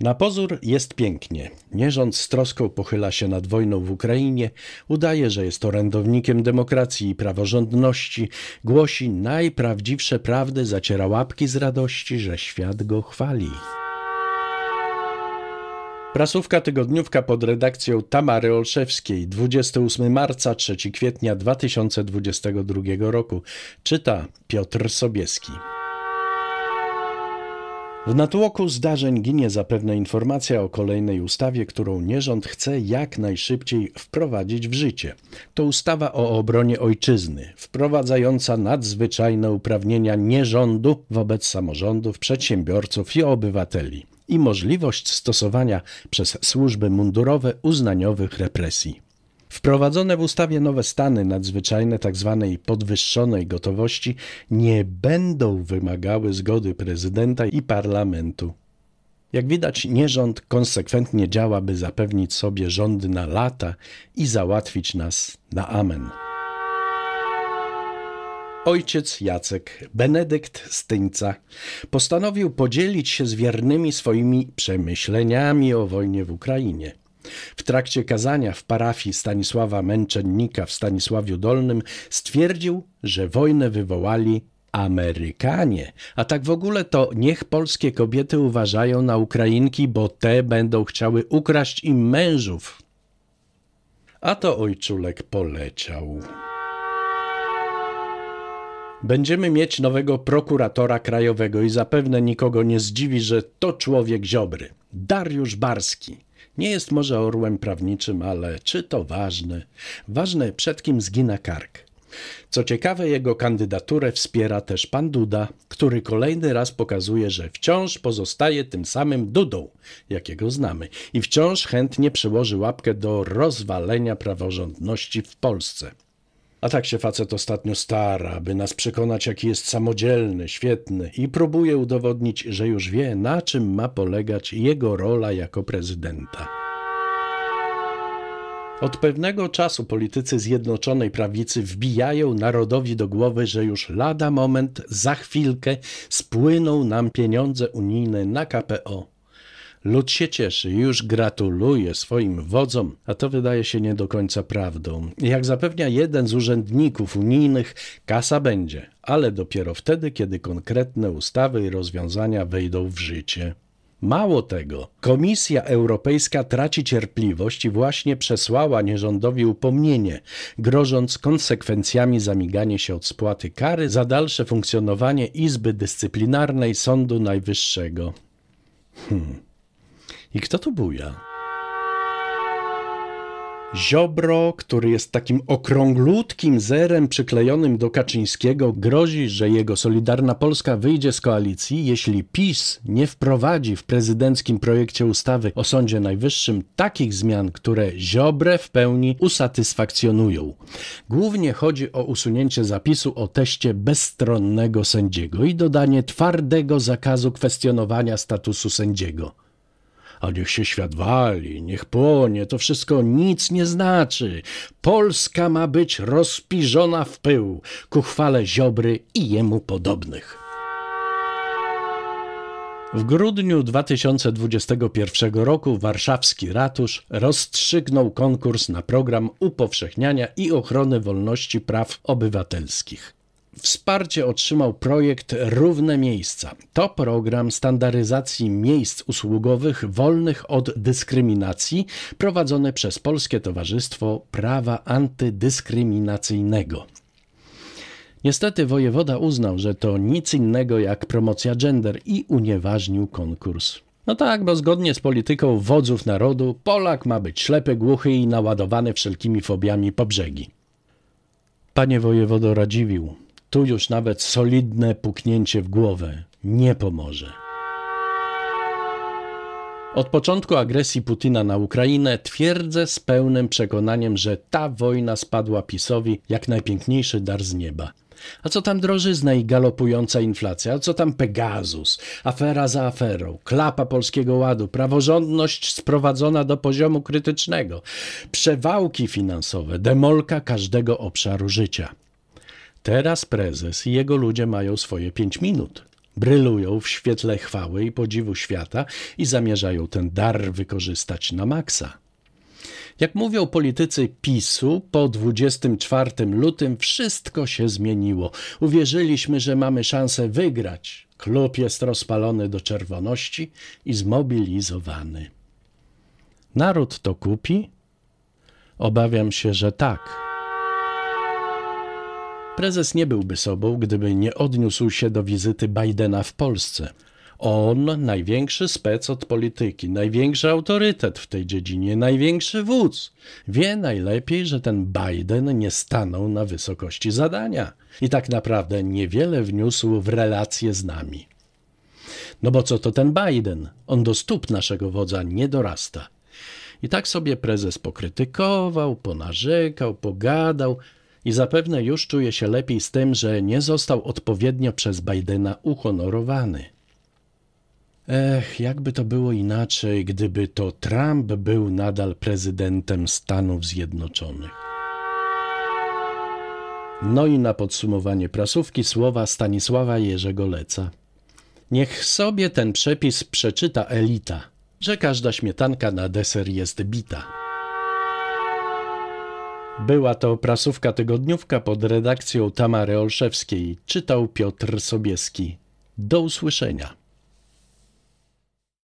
Na pozór jest pięknie. Nierząd z troską pochyla się nad wojną w Ukrainie, udaje, że jest orędownikiem demokracji i praworządności, głosi najprawdziwsze prawdy, zaciera łapki z radości, że świat go chwali. Prasówka tygodniówka pod redakcją Tamary Olszewskiej 28 marca 3 kwietnia 2022 roku czyta Piotr Sobieski. W natłoku zdarzeń ginie zapewne informacja o kolejnej ustawie, którą nierząd chce jak najszybciej wprowadzić w życie. To ustawa o obronie ojczyzny, wprowadzająca nadzwyczajne uprawnienia nierządu wobec samorządów, przedsiębiorców i obywateli i możliwość stosowania przez służby mundurowe uznaniowych represji. Wprowadzone w ustawie nowe stany nadzwyczajne tzw. Tak podwyższonej gotowości nie będą wymagały zgody prezydenta i parlamentu. Jak widać, nierząd konsekwentnie działa, by zapewnić sobie rządy na lata i załatwić nas na amen. Ojciec Jacek, Benedykt Styńca, postanowił podzielić się z wiernymi swoimi przemyśleniami o wojnie w Ukrainie. W trakcie kazania w parafii Stanisława Męczennika w Stanisławiu Dolnym stwierdził, że wojnę wywołali Amerykanie. A tak w ogóle to niech polskie kobiety uważają na Ukrainki, bo te będą chciały ukraść im mężów. A to ojczulek poleciał. Będziemy mieć nowego prokuratora krajowego i zapewne nikogo nie zdziwi, że to człowiek ziobry. Dariusz Barski. Nie jest może orłem prawniczym, ale czy to ważne? Ważne, przed kim zgina kark. Co ciekawe, jego kandydaturę wspiera też pan Duda, który kolejny raz pokazuje, że wciąż pozostaje tym samym Dudą, jakiego znamy, i wciąż chętnie przyłoży łapkę do rozwalenia praworządności w Polsce. A tak się facet ostatnio stara, by nas przekonać, jaki jest samodzielny, świetny i próbuje udowodnić, że już wie, na czym ma polegać jego rola jako prezydenta. Od pewnego czasu politycy Zjednoczonej Prawicy wbijają narodowi do głowy, że już lada moment, za chwilkę spłyną nam pieniądze unijne na KPO. Lud się cieszy już gratuluje swoim wodzom, a to wydaje się nie do końca prawdą. Jak zapewnia jeden z urzędników unijnych, kasa będzie, ale dopiero wtedy, kiedy konkretne ustawy i rozwiązania wejdą w życie. Mało tego, Komisja Europejska traci cierpliwość i właśnie przesłała nierządowi upomnienie, grożąc konsekwencjami za miganie się od spłaty kary za dalsze funkcjonowanie Izby Dyscyplinarnej Sądu Najwyższego. Hmm. I kto tu buja? Ziobro, który jest takim okrąglutkim zerem przyklejonym do Kaczyńskiego, grozi, że jego Solidarna Polska wyjdzie z koalicji, jeśli PiS nie wprowadzi w prezydenckim projekcie ustawy o Sądzie Najwyższym takich zmian, które Ziobrę w pełni usatysfakcjonują. Głównie chodzi o usunięcie zapisu o teście bezstronnego sędziego i dodanie twardego zakazu kwestionowania statusu sędziego a niech się świat wali, niech płonie, to wszystko nic nie znaczy. Polska ma być rozpiżona w pył ku chwale Ziobry i jemu podobnych. W grudniu 2021 roku warszawski ratusz rozstrzygnął konkurs na program upowszechniania i ochrony wolności praw obywatelskich. Wsparcie otrzymał projekt Równe Miejsca. To program standaryzacji miejsc usługowych wolnych od dyskryminacji prowadzony przez Polskie Towarzystwo Prawa Antydyskryminacyjnego. Niestety wojewoda uznał, że to nic innego jak promocja gender i unieważnił konkurs. No tak, bo zgodnie z polityką wodzów narodu Polak ma być ślepy, głuchy i naładowany wszelkimi fobiami po brzegi. Panie wojewodo Radziwił, tu już nawet solidne puknięcie w głowę nie pomoże. Od początku agresji Putina na Ukrainę twierdzę z pełnym przekonaniem, że ta wojna spadła PiSowi jak najpiękniejszy dar z nieba. A co tam drożyzna i galopująca inflacja? A co tam Pegasus? Afera za aferą, klapa polskiego ładu, praworządność sprowadzona do poziomu krytycznego, przewałki finansowe, demolka każdego obszaru życia. Teraz prezes i jego ludzie mają swoje pięć minut. brylują w świetle chwały i podziwu świata i zamierzają ten dar wykorzystać na maksa. Jak mówią politycy PiSu, po 24 lutym wszystko się zmieniło. Uwierzyliśmy, że mamy szansę wygrać. Klub jest rozpalony do czerwoności i zmobilizowany. Naród to kupi? Obawiam się, że tak. Prezes nie byłby sobą, gdyby nie odniósł się do wizyty Bidena w Polsce. On, największy spec od polityki, największy autorytet w tej dziedzinie, największy wódz, wie najlepiej, że ten Biden nie stanął na wysokości zadania i tak naprawdę niewiele wniósł w relacje z nami. No bo co to ten Biden? On do stóp naszego wodza nie dorasta. I tak sobie prezes pokrytykował, ponarzekał, pogadał i zapewne już czuje się lepiej z tym, że nie został odpowiednio przez Bidena uhonorowany. Ech, jakby to było inaczej, gdyby to Trump był nadal prezydentem Stanów Zjednoczonych. No i na podsumowanie prasówki słowa Stanisława Jerzego Leca. Niech sobie ten przepis przeczyta elita, że każda śmietanka na deser jest bita. Była to prasówka tygodniówka pod redakcją Tamary Olszewskiej. Czytał Piotr Sobieski. Do usłyszenia.